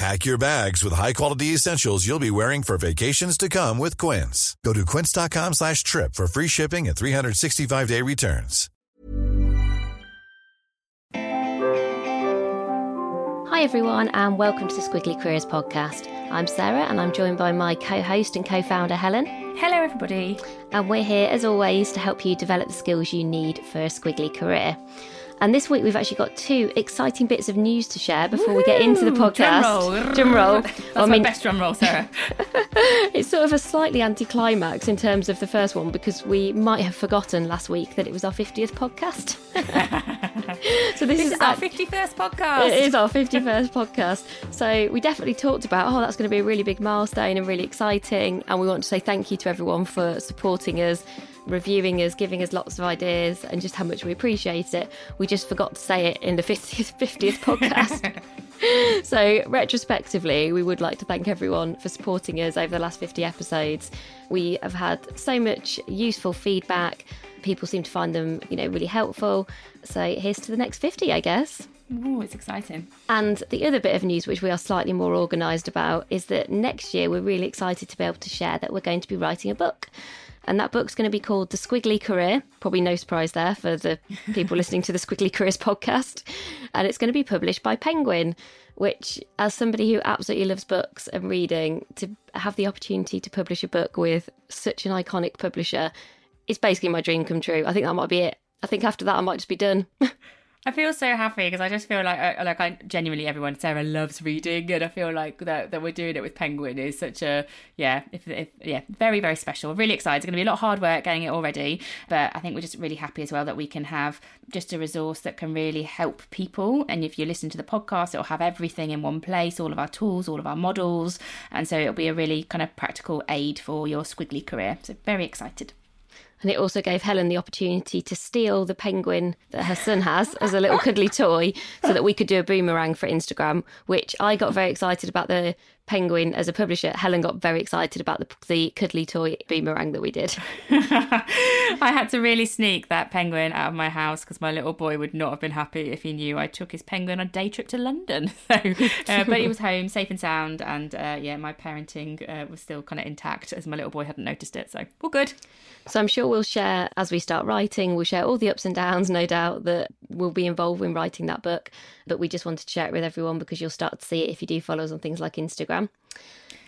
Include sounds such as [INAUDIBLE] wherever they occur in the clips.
Pack your bags with high-quality essentials you'll be wearing for vacations to come with Quince. Go to quince.com slash trip for free shipping and 365-day returns. Hi, everyone, and welcome to the Squiggly Careers podcast. I'm Sarah, and I'm joined by my co host and co founder, Helen. Hello, everybody. And we're here, as always, to help you develop the skills you need for a squiggly career. And this week we've actually got two exciting bits of news to share before we get into the podcast. Drum roll. Drum roll. That's I my mean, best drum roll, Sarah. [LAUGHS] it's sort of a slightly anticlimax in terms of the first one because we might have forgotten last week that it was our 50th podcast. [LAUGHS] so this, this is is our act- 51st podcast. It is our 51st podcast. So we definitely talked about, oh, that's going to be a really big milestone and really exciting. And we want to say thank you to everyone for supporting us, reviewing us, giving us lots of ideas, and just how much we appreciate it. We just forgot to say it in the 50th, 50th [LAUGHS] podcast. [LAUGHS] so, retrospectively, we would like to thank everyone for supporting us over the last 50 episodes. We have had so much useful feedback. People seem to find them, you know, really helpful. So, here's to the next 50, I guess. Ooh, it's exciting. And the other bit of news, which we are slightly more organised about, is that next year we're really excited to be able to share that we're going to be writing a book. And that book's going to be called The Squiggly Career. Probably no surprise there for the people [LAUGHS] listening to the Squiggly Careers podcast. And it's going to be published by Penguin, which, as somebody who absolutely loves books and reading, to have the opportunity to publish a book with such an iconic publisher is basically my dream come true. I think that might be it. I think after that, I might just be done. [LAUGHS] I feel so happy because I just feel like, like I genuinely everyone Sarah loves reading, and I feel like that that we're doing it with Penguin is such a yeah, if, if yeah, very very special. Really excited. It's going to be a lot of hard work getting it all ready, but I think we're just really happy as well that we can have just a resource that can really help people. And if you listen to the podcast, it'll have everything in one place, all of our tools, all of our models, and so it'll be a really kind of practical aid for your squiggly career. So very excited. And it also gave Helen the opportunity to steal the penguin that her son has as a little cuddly toy so that we could do a boomerang for Instagram, which I got very excited about the penguin as a publisher. Helen got very excited about the, the cuddly toy boomerang that we did. [LAUGHS] I had to really sneak that penguin out of my house because my little boy would not have been happy if he knew I took his penguin on a day trip to London. [LAUGHS] So, uh, but he was home, safe and sound, and uh, yeah, my parenting uh, was still kind of intact as my little boy hadn't noticed it. So all good. So I'm sure we'll share as we start writing, we'll share all the ups and downs, no doubt, that we'll be involved in writing that book. But we just wanted to share it with everyone because you'll start to see it if you do follow us on things like Instagram.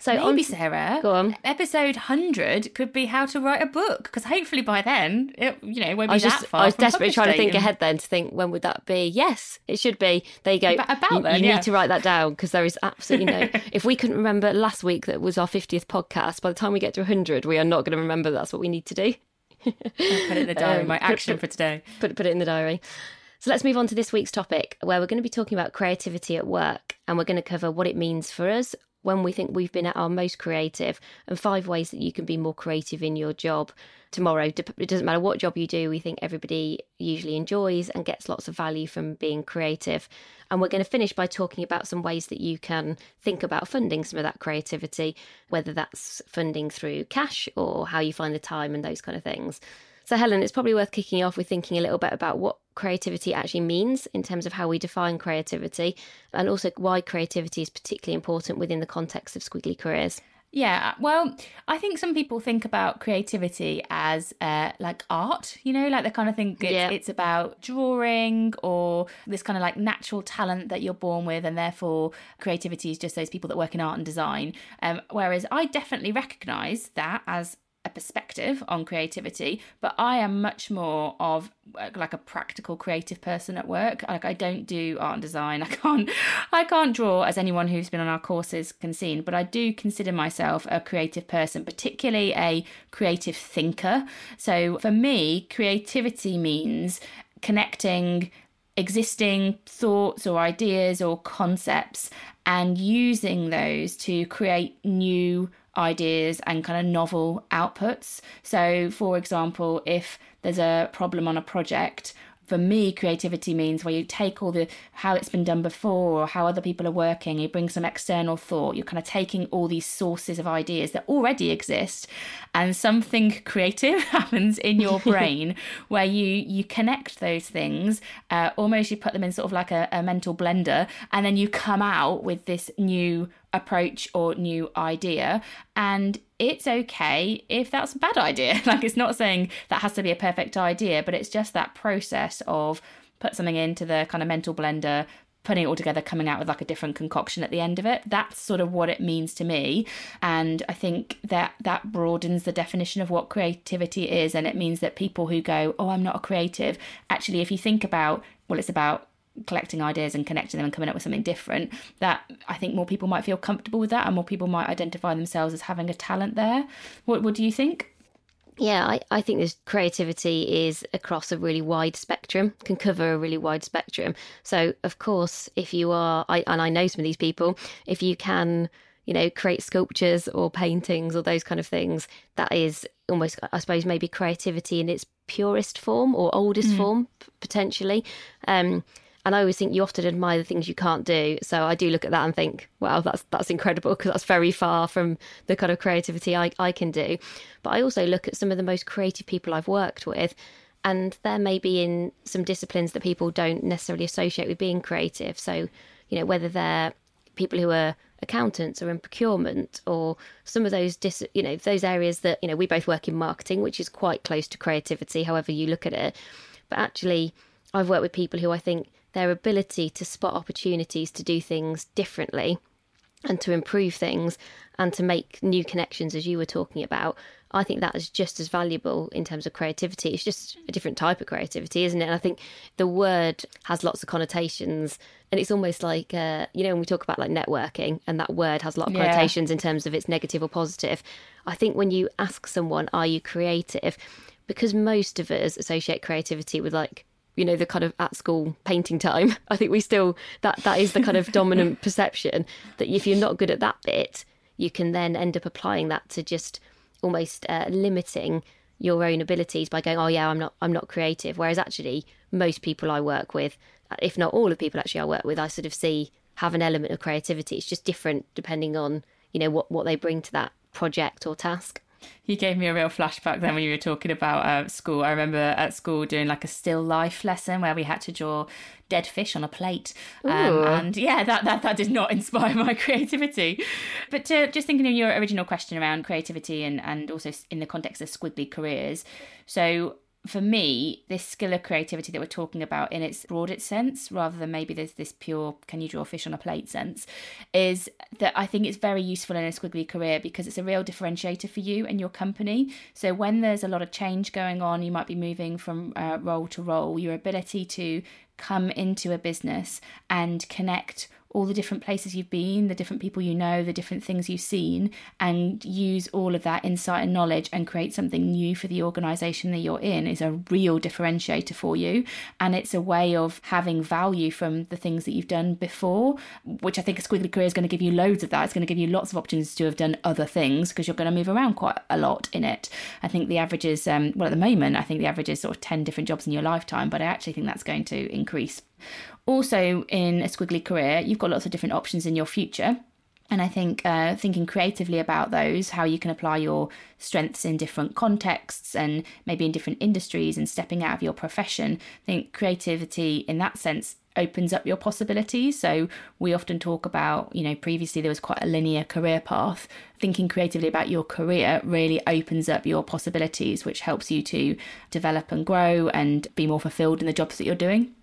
So Maybe on Sarah, Go on. Episode hundred could be how to write a book because hopefully by then it you know won't be I was that just far. I was desperately trying to think ahead then to think when would that be? Yes, it should be. There you go. About- about you, then, you yeah. need to write that down because there is absolutely no. [LAUGHS] if we couldn't remember last week that was our fiftieth podcast, by the time we get to hundred, we are not going to remember. That's what we need to do. Put it in the diary. [LAUGHS] Um, my put- action put- for today. Put put it in the diary. So let's move on to this week's topic, where we're going to be talking about creativity at work, and we're going to cover what it means for us when we think we've been at our most creative, and five ways that you can be more creative in your job tomorrow. It doesn't matter what job you do, we think everybody usually enjoys and gets lots of value from being creative. And we're going to finish by talking about some ways that you can think about funding some of that creativity, whether that's funding through cash or how you find the time and those kind of things. So, Helen, it's probably worth kicking off with thinking a little bit about what creativity actually means in terms of how we define creativity and also why creativity is particularly important within the context of squiggly careers. Yeah, well, I think some people think about creativity as uh, like art, you know, like they kind of think it's, Yeah. it's about drawing or this kind of like natural talent that you're born with, and therefore creativity is just those people that work in art and design. Um, whereas I definitely recognize that as a perspective on creativity, but I am much more of uh, like a practical creative person at work. Like I don't do art and design. [LAUGHS] I can't I can't draw as anyone who's been on our courses can see, but I do consider myself a creative person, particularly a creative thinker. So for me, creativity means connecting existing thoughts or ideas or concepts and using those to create new ideas and kind of novel outputs. So, for example, if there's a problem on a project, for me, creativity means where you take all the how it's been done before or how other people are working, you bring some external thought, you're kind of taking all these sources of ideas that already exist, and something creative [LAUGHS] happens in your [LAUGHS] brain where you you connect those things, uh, almost you put them in sort of like a, a mental blender, and then you come out with this new approach or new idea. And it's okay if that's a bad idea. [LAUGHS] like, it's not saying that has to be a perfect idea, but it's just that process of put something into the kind of mental blender, putting it all together, coming out with like a different concoction at the end of it. That's sort of what it means to me. And I think that that broadens the definition of what creativity is. And it means that people who go, Oh, I'm not a creative, actually, if you think about, well, it's about collecting ideas and connecting them and coming up with something different that i think more people might feel comfortable with that and more people might identify themselves as having a talent there what, what do you think yeah, I, I think this creativity is across a really wide spectrum, can cover a really wide spectrum. So, of course, if you are, I, and I know some of these people, if you can, you know, create sculptures or paintings or those kind of things, that is almost, I suppose, maybe creativity in its purest form or oldest mm. form, potentially. Um, and I always think you often admire the things you can't do. So I do look at that and think, wow, that's that's incredible because that's very far from the kind of creativity I, I can do. But I also look at some of the most creative people I've worked with, and they're maybe in some disciplines that people don't necessarily associate with being creative. So, you know, whether they're people who are accountants or in procurement or some of those dis- you know those areas that you know we both work in marketing which is quite close to creativity however you look at it but actually I've worked with people who I think their ability to spot opportunities to do things differently and to improve things and to make new connections, as you were talking about, I think that is just as valuable in terms of creativity. It's just a different type of creativity, isn't it? And I think the word has lots of connotations, and it's almost like uh, you know when we talk about like networking, and that word has a lot of connotations yeah. in terms of its negative or positive. I think when you ask someone, "Are you creative?" because most of us associate creativity with like you know the kind of at school painting time. [LAUGHS] I think we still that that is the kind of dominant [LAUGHS] perception that if you're not good at that bit you can then end up applying that to just almost uh, limiting your own abilities by going oh yeah i'm not i'm not creative. Whereas actually most people i work with if not all of the people actually i work with i sort of see have an element of creativity. It's just different depending on you know what what they bring to that project or task you gave me a real flashback then when you were talking about uh, school. I remember at school doing like a still life lesson where we had to draw dead fish on a plate. Um, and yeah, that, that, that did not [LAUGHS] inspire my creativity. But to, just thinking of your original question around creativity and, and also in the context of squiggly careers. So for me, this skill of creativity that we're talking about in its broadest sense, rather than maybe there's this pure can you draw fish on a plate sense, is that I think it's very useful in a squiggly career because it's a real differentiator for you and your company. So when there's a lot of change going on, you might be moving from uh, role to role, your ability to come into a business and connect all the different places you've been, the different people you know, the different things you've seen, and use all of that insight and knowledge and create something new for the organization that you're in is a real differentiator for you. And it's a way of having value from the things that you've done before, which I think a squiggly career is going to give you loads of that. It's going to give you lots of opportunities to have done other things because you're going to move around quite a lot in it. I think the average is, um, well, at the moment, I think the average is sort of 10 different jobs in your lifetime, but I actually think that's going to increase also, in a squiggly career, you've got lots of different options in your future. And I think uh, thinking creatively about those, how you can apply your strengths in different contexts and maybe in different industries and stepping out of your profession, I think creativity in that sense opens up your possibilities. So we often talk about, you know, previously there was quite a linear career path. Thinking creatively about your career really opens up your possibilities, which helps you to develop and grow and be more fulfilled in the jobs that you're doing.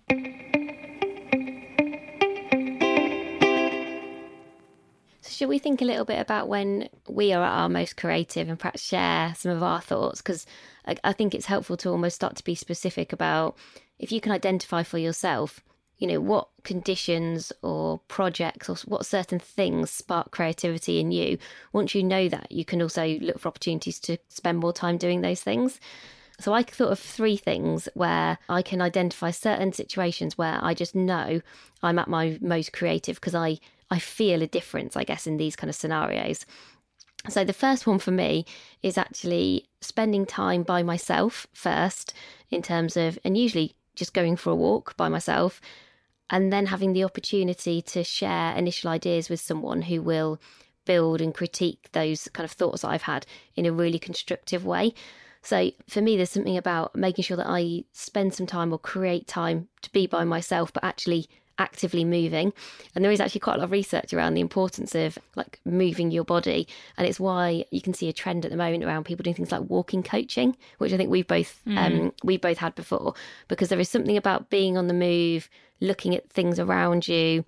Shall we think a little bit about when we are at our most creative and perhaps share some of our thoughts? Because I, I think it's helpful to almost start to be specific about if you can identify for yourself, you know, what conditions or projects or what certain things spark creativity in you. Once you know that, you can also look for opportunities to spend more time doing those things. So I thought of three things where I can identify certain situations where I just know I'm at my most creative because I I feel a difference, I guess, in these kind of scenarios. So the first one for me is actually spending time by myself first in terms of and usually just going for a walk by myself and then having the opportunity to share initial ideas with someone who will build and critique those kind of thoughts I've had in a really constructive way. So for me, there's something about making sure that I spend some time or create time to be by myself, but actually actively moving. And there is actually quite a lot of research around the importance of like moving your body. And it's why you can see a trend at the moment around people doing things like walking coaching, which I think we've both mm. um, we've both had before, because there is something about being on the move, looking at things around you.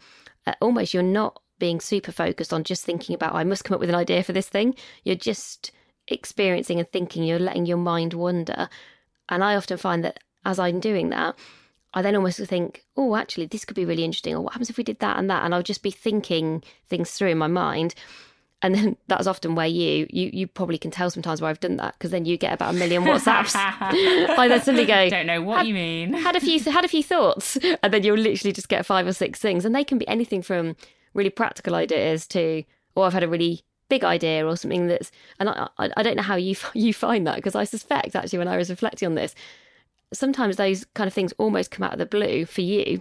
Uh, almost you're not being super focused on just thinking about I must come up with an idea for this thing. You're just experiencing and thinking, you're letting your mind wander. And I often find that as I'm doing that, I then almost think, oh, actually, this could be really interesting. Or what happens if we did that and that? And I'll just be thinking things through in my mind. And then [LAUGHS] that's often where you you you probably can tell sometimes where I've done that because then you get about a million WhatsApps. I then suddenly go, don't know what you mean. [LAUGHS] Had a few had a few thoughts, and then you'll literally just get five or six things, and they can be anything from really practical ideas to, oh, I've had a really big idea or something that's and I, I, don't know how you [LAUGHS] you find that because I suspect actually when I was reflecting on this sometimes those kind of things almost come out of the blue for you.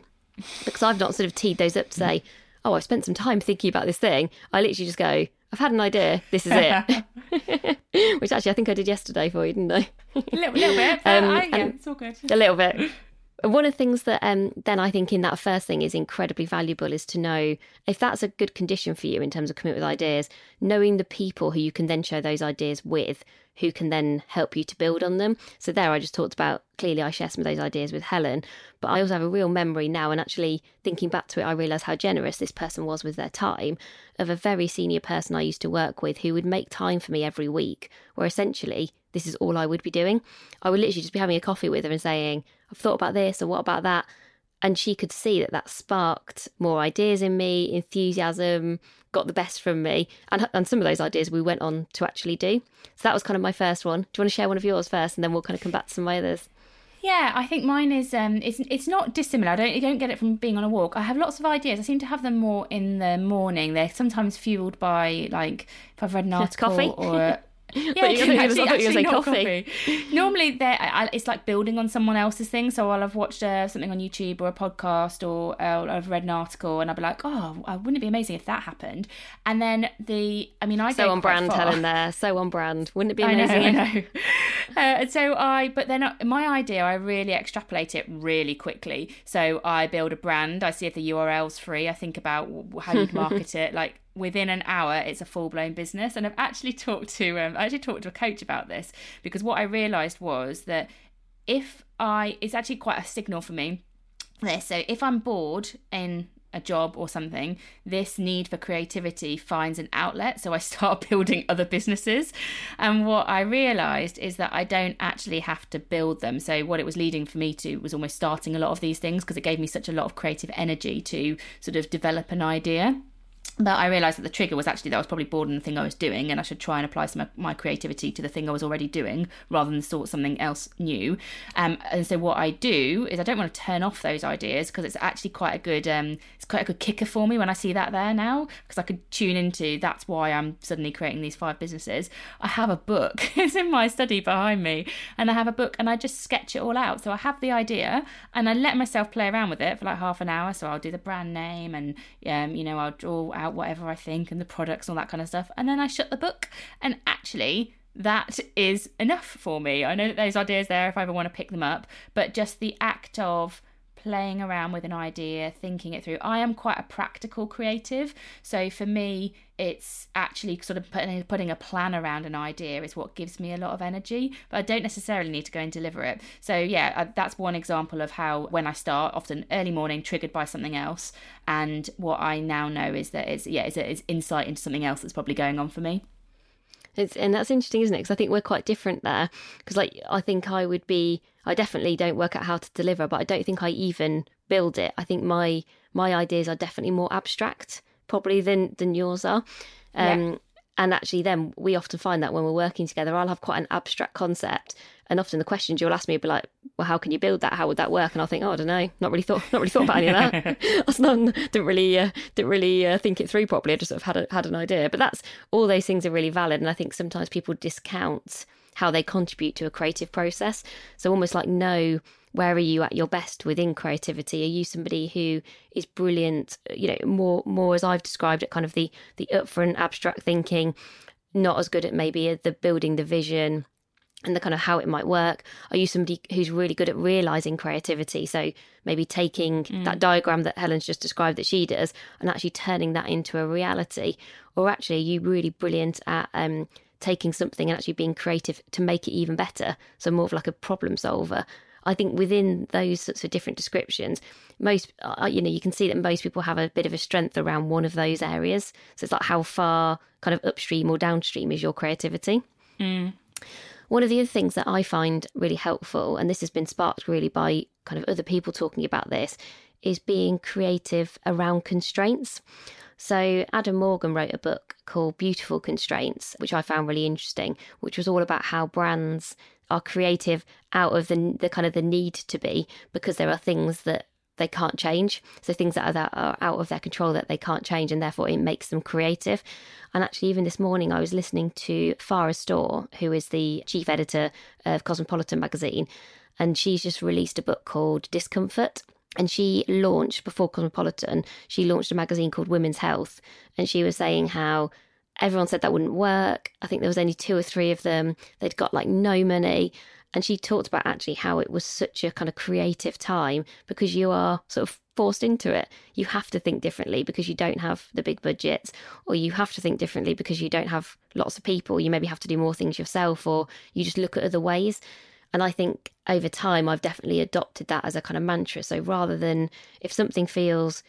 Because I've not sort of teed those up to say oh I've spent some time thinking about this thing. I literally just go I've had an idea. This is it. [LAUGHS] [LAUGHS] Which actually I think I did yesterday for you didn't I? A little, little bit [LAUGHS] um, I, yeah it's all good. a little bit one of the things that um, then I think in that first thing is incredibly valuable is to know if that's a good condition for you in terms of coming up with ideas, knowing the people who you can then share those ideas with, who can then help you to build on them. So there I just talked about clearly I share some of those ideas with Helen, but I also have a real memory now and actually thinking back to it, I realise how generous this person was with their time of a very senior person I used to work with who would make time for me every week, where essentially this is all I would be doing. I would literally just be having a coffee with her and saying, I've thought about this or what about that. And she could see that that sparked more ideas in me, enthusiasm, got the best from me. And, and some of those ideas we went on to actually do. So that was kind of my first one. Do you want to share one of yours first and then we'll kind of come back to some of my others? Yeah, I think mine is um it's it's not dissimilar. I don't you don't get it from being on a walk. I have lots of ideas. I seem to have them more in the morning. They're sometimes fueled by like if I've read an [LAUGHS] article or [LAUGHS] Yeah, you [LAUGHS] actually, actually, actually say not coffee. coffee. [LAUGHS] Normally, there it's like building on someone else's thing. So I'll have watched uh, something on YouTube or a podcast, or uh, I've read an article, and I'll be like, "Oh, wouldn't it be amazing if that happened?" And then the, I mean, I so on brand, far. Helen. There, so on brand. Wouldn't it be I know, amazing? I know. Uh, so I, but then uh, my idea, I really extrapolate it really quickly. So I build a brand. I see if the URL's free. I think about how you'd market it. Like within an hour it's a full-blown business. And i've actually talked to um, i actually talked to a coach about this because what i realized was that if i it's actually quite a signal for me. This so if i'm bored in a job or something this need for creativity finds an outlet. So i start [LAUGHS] building other businesses. And what i realized is that i don't actually have to build them. So what it was leading for me to was almost starting a lot of these things because it gave me such a lot of creative energy to sort of develop an idea but I realised that the trigger was actually that I was probably bored in the thing I was doing, and I should try and apply some of my creativity to the thing I was already doing rather than sort something else new. Um, and so what I do is I don't want to turn off those ideas because it's actually quite a good um, it's quite a good kicker for me when I see that there now because I could tune into that's why I'm suddenly creating these five businesses. I have a book, [LAUGHS] it's in my study behind me, and I have a book and I just sketch it all out. So I have the idea and I let myself play around with it for like half an hour. So I'll do the brand name and um, you know I'll draw whatever I think and the products and all that kind of stuff. And then I shut the book. And actually, that is enough for me. I know that those ideas there if I ever want to pick them up, but just the act of playing around with an idea, thinking it through. I am quite a practical creative. So for me, it's actually sort of putting, putting a plan around an idea is what gives me a lot of energy, but I don't necessarily need to go and deliver it. So yeah, that's one example of how when I start, often early morning, triggered by something else. And what I now know is that it's, yeah, it's, it's insight into something else that's probably going on for me. It's, and that's interesting, isn't it? Because I think we're quite different there. Because like I think I would be, I definitely don't work out how to deliver, but I don't think I even build it. I think my my ideas are definitely more abstract, probably than than yours are. Um, yeah. And actually, then we often find that when we're working together, I'll have quite an abstract concept, and often the questions you'll ask me will be like, "Well, how can you build that? How would that work?" And I'll think, "Oh, I don't know. Not really thought. [LAUGHS] Not really thought about any of that. [LAUGHS] I not, didn't really uh, didn't really uh, think it through properly. I just sort of had a, had an idea." But that's all those things are really valid, and I think sometimes people discount how they contribute to a creative process. So almost like know where are you at your best within creativity? Are you somebody who is brilliant? You know, more more as I've described it, kind of the the upfront abstract thinking, not as good at maybe the building the vision and the kind of how it might work? Are you somebody who's really good at realizing creativity? So maybe taking mm. that diagram that Helen's just described that she does and actually turning that into a reality, or actually are you really brilliant at um, taking something and actually being creative to make it even better? So more of like a problem solver. I think within those sorts of different descriptions, most uh, you know you can see that most people have a bit of a strength around one of those areas. So it's like how far kind of upstream or downstream is your creativity. Mm. One of the other things that I find really helpful, and this has been sparked really by kind of other people talking about this, is being creative around constraints. So, Adam Morgan wrote a book called Beautiful Constraints, which I found really interesting, which was all about how brands are creative out of the, the kind of the need to be because there are things that they can't change. So things that are, that are out of their control that they can't change, and therefore it makes them creative. And actually, even this morning, I was listening to Farrah Storr, who is the chief editor of Cosmopolitan magazine, and she's just released a book called Discomfort. And she launched before Cosmopolitan, she launched a magazine called Women's Health, and she was saying how everyone said that wouldn't work. I think there was only two or three of them. They'd got like no money and she talked about actually how it was such a kind of creative time because you are sort of forced into it. You have to think differently because you don't have the big budgets, or you have to think differently because you don't have lots of people. You maybe have to do more things yourself, or you just look at other ways. And I think over time, I've definitely adopted that as a kind of mantra. So rather than if something feels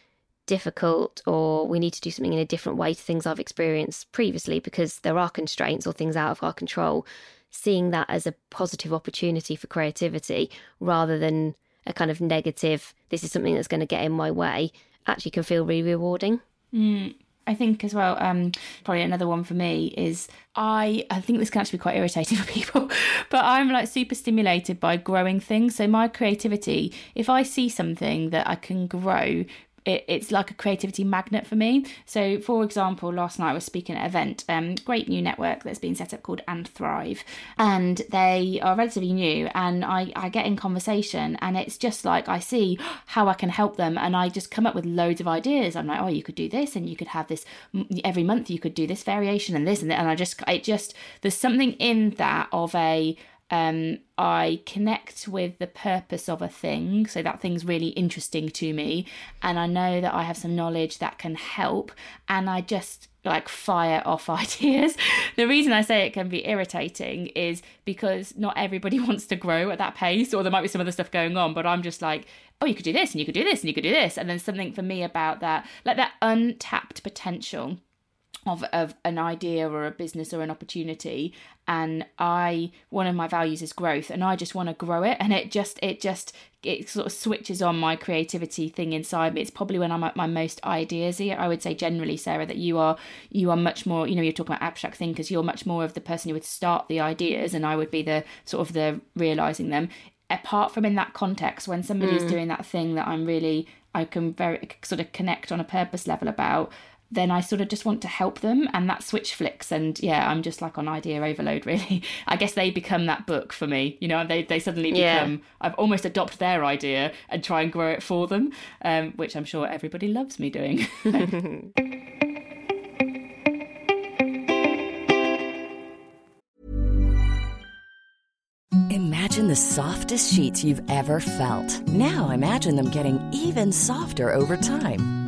difficult or we need to do something in a different way to things I've experienced previously because there are constraints or things out of our control, seeing that as a positive opportunity for creativity rather than a kind of negative, this is something that's going to get in my way, actually can feel really rewarding. Mm. I think as well, um, probably another one for me is I I think this can actually be quite irritating [LAUGHS] for people, but I'm like super stimulated by growing things. So my creativity, if I see something that I can grow it, it's like a creativity magnet for me. So, for example, last night I was speaking at an event, um, great new network that's been set up called And Thrive, and they are relatively new. And I, I get in conversation, and it's just like I see how I can help them, and I just come up with loads of ideas. I'm like, oh, you could do this, and you could have this every month. You could do this variation and this and that. And I just, it just, there's something in that of a um, I connect with the purpose of a thing, so that thing's really interesting to me, and I know that I have some knowledge that can help, and I just like fire off [LAUGHS] ideas. the reason I say it can be irritating is because not everybody [LAUGHS] wants to grow at that pace, or there might be some other stuff going on, but I'm just like, oh, you could do this, and you could do this, and you could do this, and then something for me about that, like that untapped potential of, of an idea or a business or an opportunity. And i one of my values is growth and i just want to grow it. And it just it just it sort of switches on my creativity thing inside me. It's probably when i'm at my most ideasy i would say generally sarah that you are you are much more you know you're talking about abstract thinkers you're much more of the person who would start the ideas and i would be the sort of the realizing them. Apart from in that context when somebody's mm. doing that thing that i'm really i can very sort of connect on a purpose level about then I sort of just want to help them and that switch flicks and yeah I'm just like on idea overload [LAUGHS] really I guess they become that book for me you know they, they suddenly become yeah. I've almost adopt their idea and try and grow it for them um, which I'm sure everybody loves me doing [LAUGHS] Imagine the softest sheets you've ever felt. Now imagine them getting even softer over time.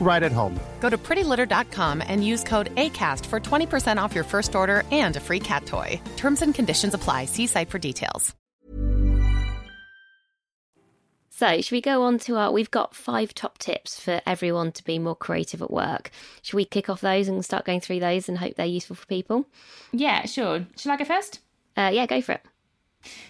right at home. Go to prettylitter.com and use code ACAST for 20% off your first order and a free cat toy. Terms and conditions apply. See site for details. So, should we go on to our? We've got five top tips for everyone to be more creative at work. Should we kick off those and start going through those and hope they're useful for people? Yeah, sure. Shall I go first? Uh, yeah, go for it.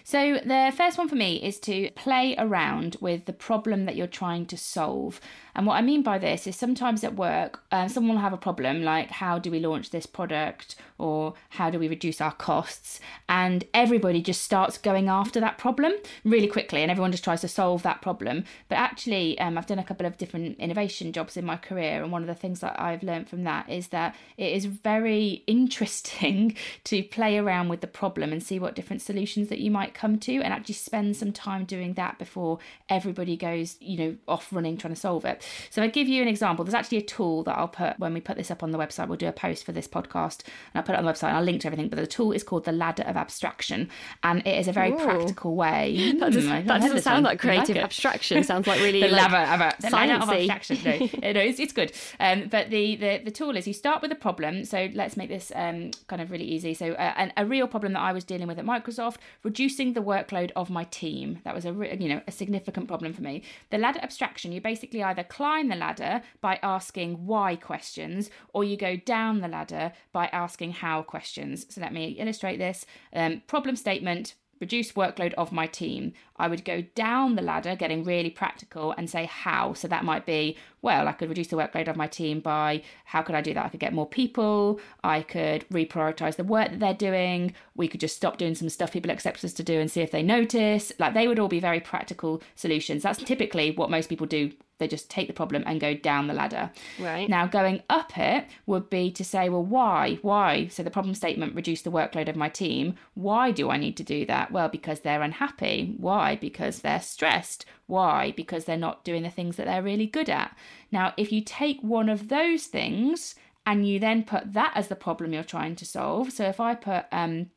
So, the first one for me is to play around with the problem that you're trying to solve. And what I mean by this is sometimes at work, um, someone will have a problem like, how do we launch this product? Or how do we reduce our costs? And everybody just starts going after that problem really quickly, and everyone just tries to solve that problem. But actually, um, I've done a couple of different innovation jobs in my career, and one of the things that I've learned from that is that it is very [LAUGHS] interesting to play around with the problem and see what different solutions that you might come to, and actually spend some time doing that before everybody goes, you know, off running trying to solve it. So I give you an example. There's actually a tool that I'll put when we put this up on the website. We'll do a post for this podcast and I'll put it on the website. I'll link to everything. But the tool is called the ladder of abstraction, and it is a very Ooh. practical way. [LAUGHS] That, does, Mm, that doesn't sound like You like creative it? abstraction. Sounds like really [LAUGHS] the like, ladder of, a- the ladder of abstraction. No, no it's, it's good. Um, but the, the the tool is you start with a problem. So let's make this um, kind of really easy. So uh, an, a real problem that I was dealing with at Microsoft, reducing the workload of my team. That was a you know a significant problem for me. The ladder abstraction, you basically either climb the ladder by asking why questions, or you go down the ladder by asking how questions. So let me illustrate this. Um, problem statement reduce workload of my team. I would go down the ladder, getting really practical, and say how. So that might be, well, I could reduce the workload of my team by how could I do that? I could get more people. I could reprioritize the work that they're doing. We could just stop doing some stuff people expect us to do and see if they notice. Like they would all be very practical solutions. That's typically what most people do. They just take the problem and go down the ladder. Right. Now, going up it would be to say, well, why? Why? So the problem statement reduce the workload of my team. Why do I need to do that? Well, because they're unhappy. Why? Because they're stressed. Why? Because they're not doing the things that they're really good at. Now, if you take one of those things and you then put that as the problem you're trying to solve. So if I put, um,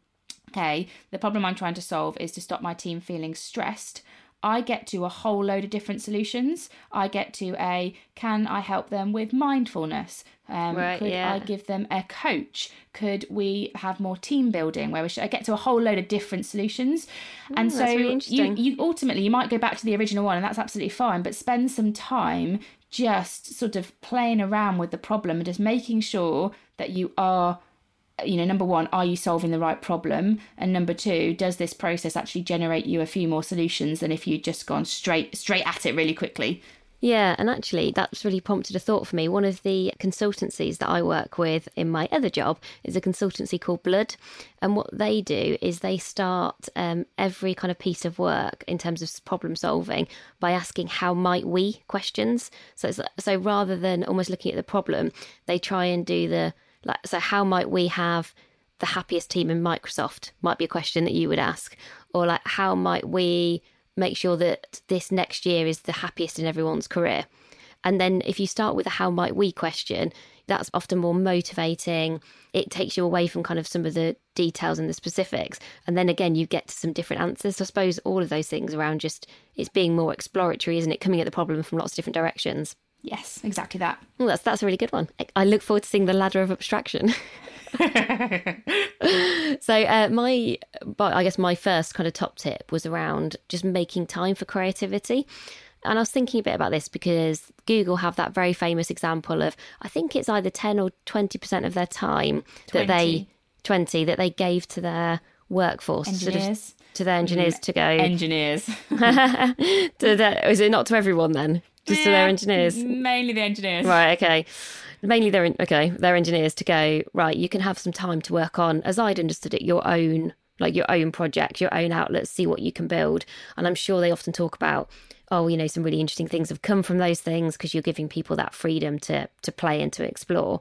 okay, the problem I'm trying to solve is to stop my team feeling stressed. I get to a whole load of different solutions. I get to a can I help them with mindfulness? Um, Right, could yeah. I give them a coach? Could we have more team building where we should I get to a whole load of different solutions? and Mm, so really you, you ultimately you might go back to the original one and that's absolutely fine, but spend some time just sort of playing around with the problem and just making sure that you are you know number one are you solving the right problem and number two does this process actually generate you a few more solutions than if you'd just gone straight straight at it really quickly Yeah, and actually, that's really prompted a thought for me. One of the consultancies that I work with in my other job is a consultancy called Blood. And what they do is they start um, every kind of piece of work in terms of problem solving by asking, How might we questions? So, so rather than almost looking at the problem, they try and do the, like, so how might we have the happiest team in Microsoft? Might be a question that you would ask. Or like, how might we make sure that this next year is the happiest in everyone's career. And then if you start with a how might we question, that's often more motivating. It takes you away from kind of some of the details and the specifics. And then again, you get to some different answers. So I suppose all of those things around just it's being more exploratory, isn't it? Coming at the problem from lots of different directions. Yes, exactly that. Well, that's that's a really good one. I look forward to seeing the ladder of abstraction. [LAUGHS] [LAUGHS] so uh, my, but I guess my first kind of top tip was around just making time for creativity. And I was thinking a bit about this because Google have that very famous example of I think it's either ten or twenty percent of their time 20. that they twenty that they gave to their workforce, engineers. Sort of, to their engineers mm, to go engineers. [LAUGHS] to their, is it not to everyone then? Just yeah, to their engineers. Mainly the engineers. Right. Okay mainly they're okay they're engineers to go right you can have some time to work on as i'd understood it your own like your own project your own outlets see what you can build. And i'm sure they often talk about oh you know some really interesting things have come from those things because you're giving people that freedom to to play and to explore.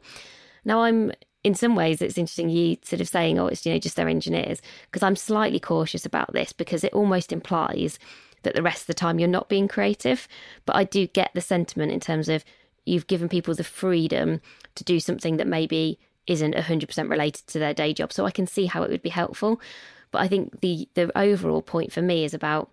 Now i'm in some ways it's interesting you sort of saying oh it's you know just their engineers because i'm slightly cautious about this because it almost implies that the rest of the time you're not being creative. But i do get the sentiment in terms of you've given people the freedom to do something that maybe isn't 100% related to their day job. So I can see how it would be helpful. But I think the the overall point for me is about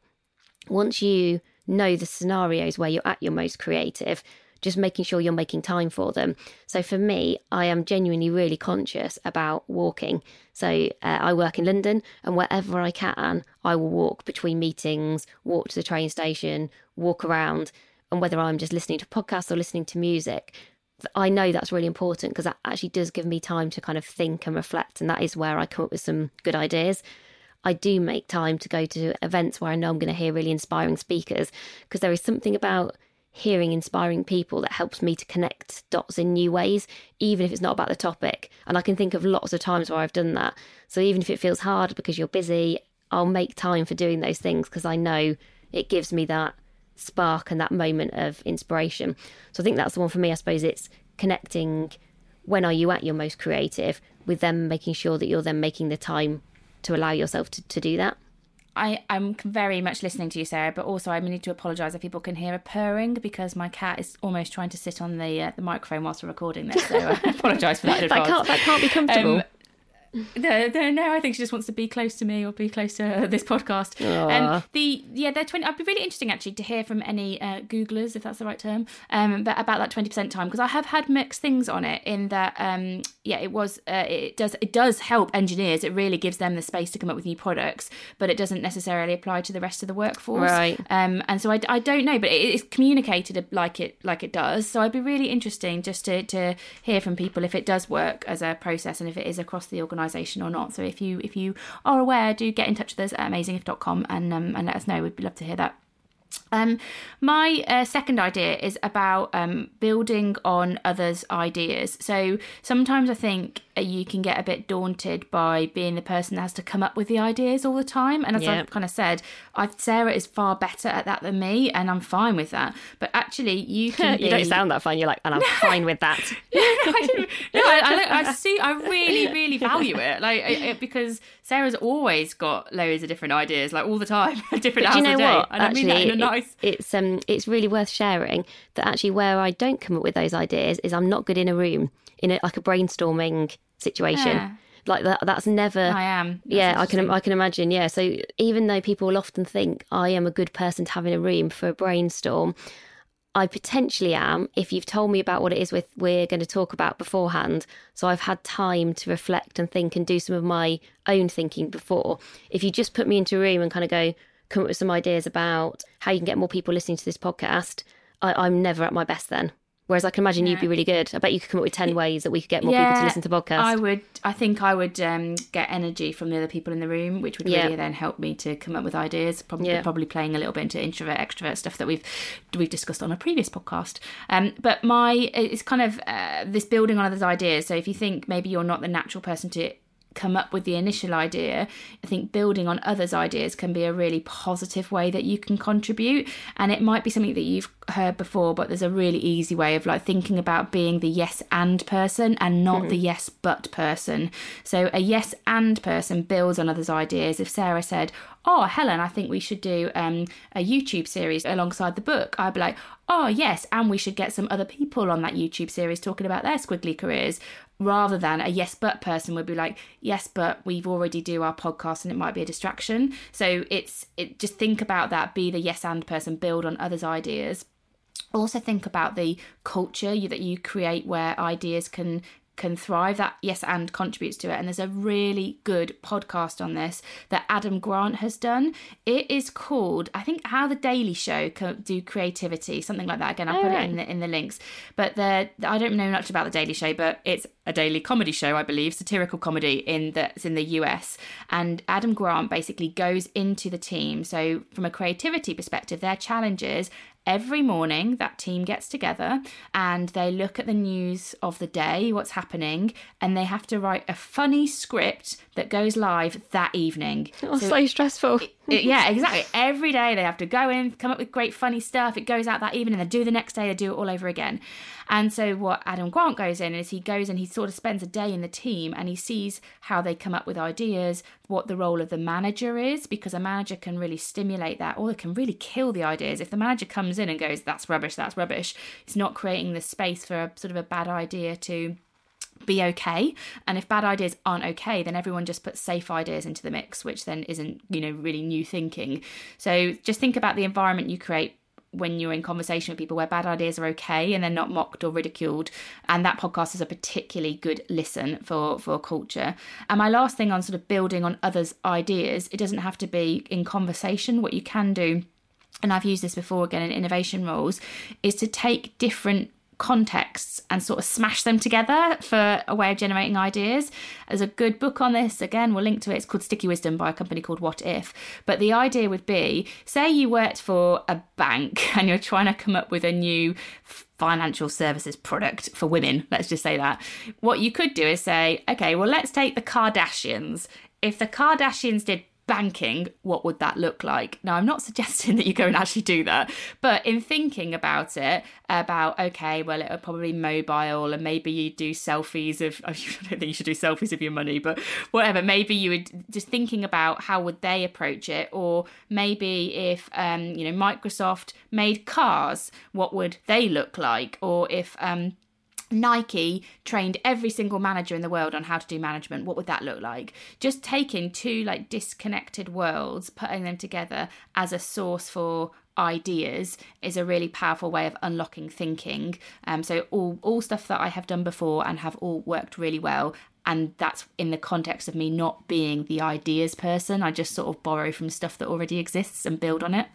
once you know the scenarios where you're at your most creative, just making sure you're making time for them. So for me, I am genuinely really conscious about walking. So uh, I work in London, and wherever I can, I will walk between meetings, walk to the train station, walk around and whether I'm just listening to podcasts or listening to music, I know that's really important because that actually does give me time to kind of think and reflect. And that is where I come up with some good ideas. I do make time to go to events where I know I'm going to hear really inspiring speakers because there is something about hearing inspiring people that helps me to connect dots in new ways, even if it's not about the topic. And I can think of lots of times where I've done that. So even if it feels hard because you're busy, I'll make time for doing those things because I know it gives me that spark and that moment of inspiration. So I think that's the one for me. I suppose it's connecting when are you at your most creative with them making sure that you're then making the time to allow yourself to, to do that. I, I'm very much listening to you, Sarah, but also I need to apologise if people can hear a purring because my cat is almost trying to sit on the uh, the microphone whilst we're recording this. So [LAUGHS] I apologise for that. that can't that can't be comfortable. Um, no, no, no, I think she just wants to be close to me or be close to this podcast. And um, the yeah, they're twenty. I'd be really interesting actually to hear from any uh, Googlers, if that's the right term, um, but about that twenty percent time because I have had mixed things on it. In that, um, yeah, it was uh, it does it does help engineers. It really gives them the space to come up with new products, but it doesn't necessarily apply to the rest of the workforce. Right. Um, and so I, I don't know, but it, it's communicated like it like it does. So I'd be really interesting just to to hear from people if it does work as a process and if it is across the organisation organisation or not. So if you if you are aware, do get in touch with us at amazingif.com and um, and let us know. We'd love to hear that. Um, my uh, second idea is about um, building on others' ideas. So sometimes I think uh, you can get a bit daunted by being the person that has to come up with the ideas all the time. And as I've kind of said, I've, Sarah is far better at that than me, and I'm fine with that. But actually, you [LAUGHS] can. you be... don't sound that fine. You're like, and I'm [LAUGHS] fine with that. [LAUGHS] no, I, no I, I, I, see. I really, really value it. Like it, because Sarah's always got loads of different ideas, like all the time, different but hours you know a day. What? And actually, I mean that in a nice. It, it's um, it's really worth sharing that actually where I don't come up with those ideas is I'm not good in a room in a, like a brainstorming situation. Yeah. Like that, that's never. I am. That's yeah, I can. I can imagine. Yeah. So even though people will often think I am a good person to have in a room for a brainstorm, I potentially am if you've told me about what it is with we're going to talk about beforehand. So I've had time to reflect and think and do some of my own thinking before. If you just put me into a room and kind of go come up with some ideas about how you can get more people listening to this podcast, I, am never at my best then. Whereas I can imagine yeah. you'd be really good. I bet you could come up with 10 ways that we could get more yeah, people to listen to podcasts. I would, I think I would um, get energy from the other people in the room, which would really yeah. then help me to come up with ideas. Probably, probably playing a little bit into introvert, extrovert stuff that we've we've discussed on a previous podcast. Um, but my, it's kind of uh, this building on others' ideas. So if you think maybe you're not the natural person to come up with the initial idea, I think building on others' ideas can be a really positive way that you can contribute. And it might be something that you've heard before, but there's a really easy way of like thinking about being the yes and person and not mm-hmm. the yes but person. So a yes and person builds on others' ideas. If Sarah said, oh, Helen, I think we should do um, a YouTube series alongside the book. I'd be like, oh, yes, and we should get some other people on that YouTube series talking about their squiggly careers. Rather than a yes but person would be like, yes, but we've already do our podcast and it might be a distraction. So it's it just think about that, be the yes and person, build on others' ideas also think about the culture you, that you create where ideas can can thrive that yes and contributes to it. And there's a really good podcast on this that adam grant has done. It is called i think how the daily show can do creativity something like that. Again i'll oh, put right. it in the in the links. But the i don't know much about the daily show but it's a daily comedy show i believe satirical comedy in that's in the us and adam grant basically goes into the team. So from a creativity perspective their challenges every morning that team gets together and they look at the news of the day, what's happening, and they have to write a funny script that goes live that evening. Oh, so, so stressful. it, [LAUGHS] yeah, exactly. Every day they have to go in, come up with great funny stuff. It goes out that evening, and they do the next day, they do it all over again. And so what Adam Grant goes in is he goes and he sort of spends a day in the team and he sees how they come up with ideas, what the role of the manager is, because a manager can really stimulate that or it can really kill the ideas. If the manager comes in and goes, that's rubbish, that's rubbish, it's not creating the space for a sort of a bad idea to be okay. And if bad ideas aren't okay then everyone just puts safe ideas into the mix which then isn't you know really new thinking. So just think about the environment you create when you're in conversation with people where bad ideas are okay and they're not mocked or ridiculed. And that podcast is a particularly good listen for for culture. And my last thing on sort of building on others ideas it doesn't have to be in conversation. What you can do and I've used this before again in innovation roles, is to take different contexts and sort of smash them together for a way of generating ideas. There's a good book on this. Again, we'll link to it. It's called Sticky Wisdom by a company called What If. But the idea would be say you worked for a bank [LAUGHS] and you're trying to come up with a new financial services product for women. Let's just say that. What you could do is say, okay, well, let's take the Kardashians. If the Kardashians did banking, what would that look like? Now, I'm not [LAUGHS] suggesting that you go and actually do that, but in thinking about it, about okay, well, it would probably mobile, and maybe you do selfies of. [LAUGHS] I don't think you should do selfies of your money, but whatever. Maybe you would just thinking about how would they approach it, or maybe if um, you know Microsoft made cars, what would they look like, or if um, Nike trained every single manager in the world on how to do management, what would that look like? Just taking two like disconnected worlds, putting them together as a source for ideas is a really powerful way of unlocking thinking. Um, so all all stuff that I have done before and have all worked really well. And that's in the context of me not being the ideas person. I just sort of borrow from stuff that already exists and build on it.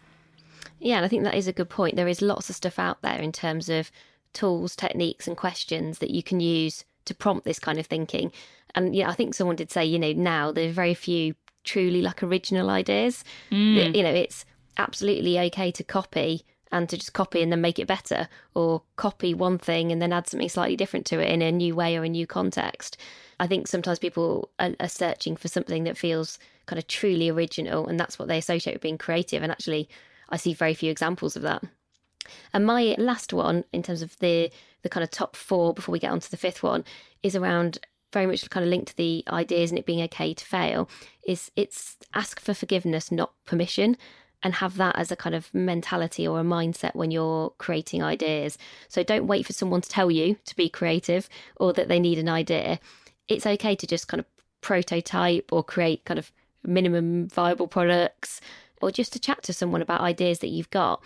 Yeah, and I think that is a good point. There is lots of stuff out there in terms of tools, techniques, and questions that you can use to prompt this kind of thinking. And yeah, I think someone did say, you know, now there are very few truly like original ideas. Mm. You know, it's absolutely okay to copy and to just copy and then make it better, or copy one thing and then add something slightly different to it in a new way or a new context. I think sometimes people are, are searching for something that feels kind of truly original, and that's what they associate with being creative. And actually, I see very few examples of that. And my last one, in terms of the the kind of top four before we get on to the fifth one, is around very much kind of linked to the ideas and it being okay to fail. Is it's ask for forgiveness, not permission, and have that as a kind of mentality or a mindset when you're creating ideas. So don't wait for someone to tell you to be creative or that they need an idea. It's okay to just kind of prototype or create kind of minimum viable products or just to chat to someone about ideas that you've got.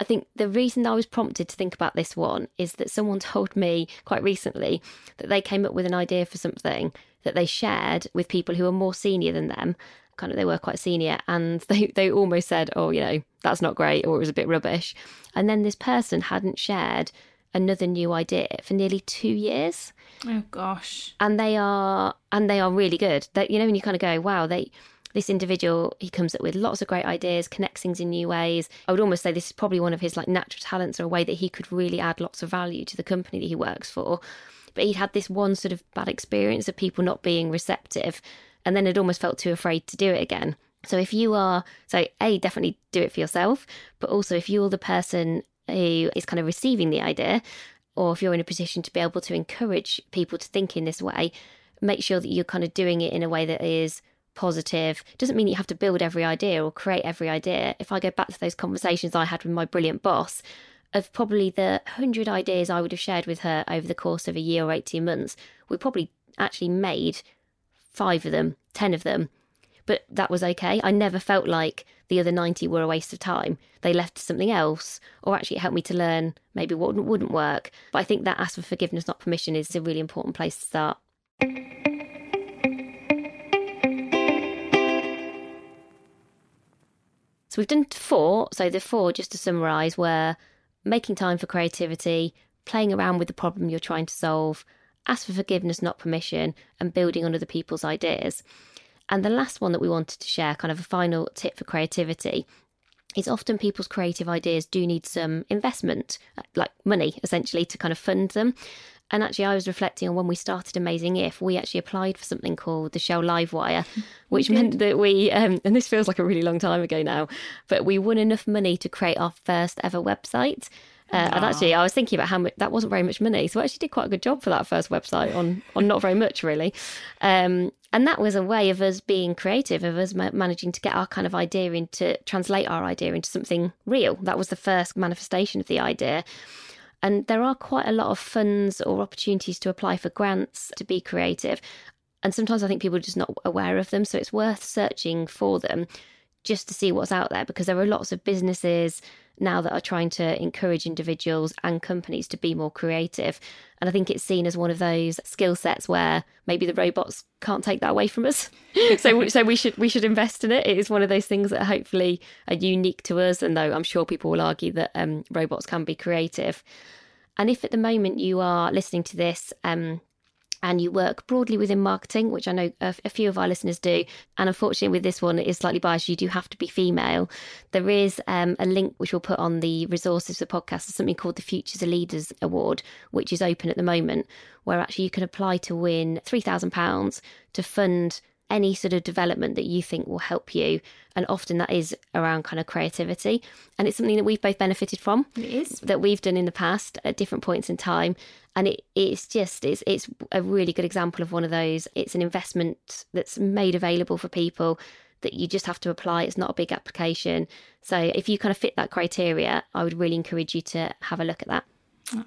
I think the reason I was prompted to think about this one is that someone told me quite recently that they came up with an idea for something that they shared with people who are more senior than them. Kind of, they were quite senior, and [LAUGHS] they, they almost said, Oh, you know, that's not great, or it was a bit rubbish. And then this person hadn't shared another new idea for nearly two years. Oh, gosh. And they are, and they are really good. That, you know, when you kind of go, Wow, they, this individual, he comes up with lots of great ideas, connects things in new ways. I would almost say this is probably one of his like natural talents or a way that he could really add lots of value to the company that he works for. but he'd had this one sort of bad experience of people not being receptive, and then had almost felt too afraid to do it again. So if you are, so A, definitely do it for yourself, but also if you're the person who is kind of receiving the idea, or if you're in a position to be able to encourage people to think in this way, make sure that you're kind of doing it in a way that is positive. Doesn't mean you have to build every idea or create every idea. If I go back to those conversations I had with my brilliant boss, of probably the 100 ideas I would have shared with her over the course of a year or 18 months, we probably actually made five of them, 10 of them. But that was okay. I never felt like the other 90 were a waste of time. They left something else, or actually it helped me to learn maybe what wouldn't work. But I think that ask for forgiveness, not permission, is a really important place to start. So we've done four. So the four, just to summarise, were making time for creativity, playing around with the problem you're trying to solve, ask for forgiveness, not permission, and building on other people's ideas. And the last one that we wanted to share, kind of a final tip for creativity, is often people's creative ideas do need some investment, uh, like money essentially, to kind of fund them. And actually, I was reflecting on when we started Amazing If, we actually applied for something called the Shell Livewire, [LAUGHS] which meant that we, um, and this feels like a really long time ago now, but we won enough money to create our first ever website. Uh, and actually, I was thinking about how much that wasn't very much money, so I actually did quite a good job for that first website on on not very much really. Um, and that was a way of us being creative, of us ma- managing to get our kind of idea into translate our idea into something real. That was the first manifestation of the idea. And there are quite a lot of funds or opportunities to apply for grants to be creative. And sometimes I think people are just not aware of them. So it's worth searching for them just to see what's out there because there are lots of businesses now that are trying to encourage individuals and companies to be more creative. And I think it's seen as one of those skill sets where maybe the robots can't take that away from us. [LAUGHS] so so we should we should invest in it. It is one of those things that hopefully are unique to us. And though I'm sure people will argue that um, robots can be creative. And if at the moment you are listening to this, um, and you work broadly within marketing, which I know a, a, few of our listeners do. And unfortunately, with this one, it is slightly biased. You do have to be female. There is um, a link which we'll put on the resources for the podcast. There's something called the Futures of Leaders Award, which is open at the moment, where actually you can apply to win £3,000 to fund any sort of development that you think will help you. And often that is around kind of creativity. And it's something that we've both benefited from. It is. That we've done in the past at different points in time. And it, it's just, it's, it's a really good example of one of those. It's an investment that's made available for people that you just have to apply. It's not a big application. So if you kind of fit that criteria, I would really encourage you to have a look at that. Oh.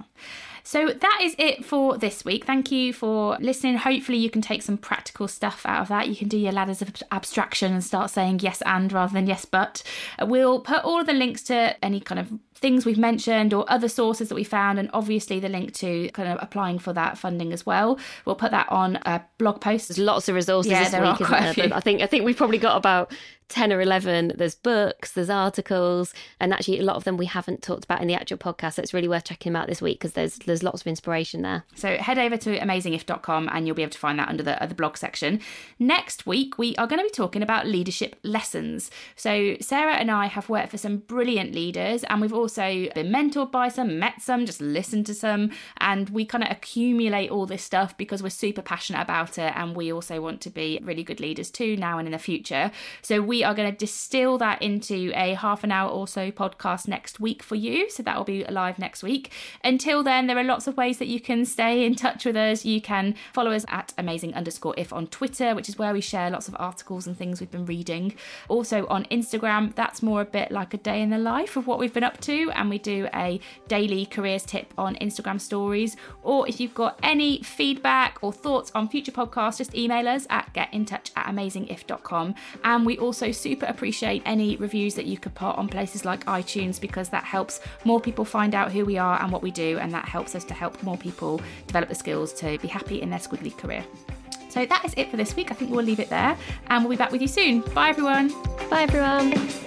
So that is it for this week. Thank you for listening. Hopefully, you can take some practical stuff out of that. You can do your ladders of abstraction and start saying yes and rather than yes but. We'll put all of the links to any kind of things we've mentioned or other sources that we found, and obviously the link to kind of applying for that funding as well. We'll put that on a blog post. There's lots of resources yeah, there week. Are quite there? I think I think we've probably got about 10 or 11 there's books there's articles and actually a lot of them we haven't talked about in the actual podcast so it's really worth checking them out this week because there's there's lots of inspiration there so head over to amazingif.com and you'll be able to find that under the, uh, the blog section next week we are going to be talking about leadership lessons so sarah and i have worked for some brilliant leaders and we've also been mentored by some met some just listened to some and we kind of accumulate all this stuff because we're super passionate about it and we also want to be really good leaders too now and in the future so we we are going to distill that into a half an hour or so podcast next week for you. So that will be live next week. Until then, there are lots of ways that you can stay in touch with us. You can follow us at amazing underscore if on Twitter, which is where we share lots of articles and things we've been reading. Also on Instagram, that's more a bit like a day in the life of what we've been up to. And we do a daily careers tip on Instagram stories. Or if you've got any feedback or thoughts on future podcasts, just email us at getintouch at amazingif.com. And we also super appreciate any reviews that you could put on places like iTunes because that helps more people find out who we are and what we do, and that helps us to help more people develop the skills to be happy in their squiggly career. So that is it for this week. I think we'll leave it there and we'll be back with you soon. Bye, everyone. Bye, everyone.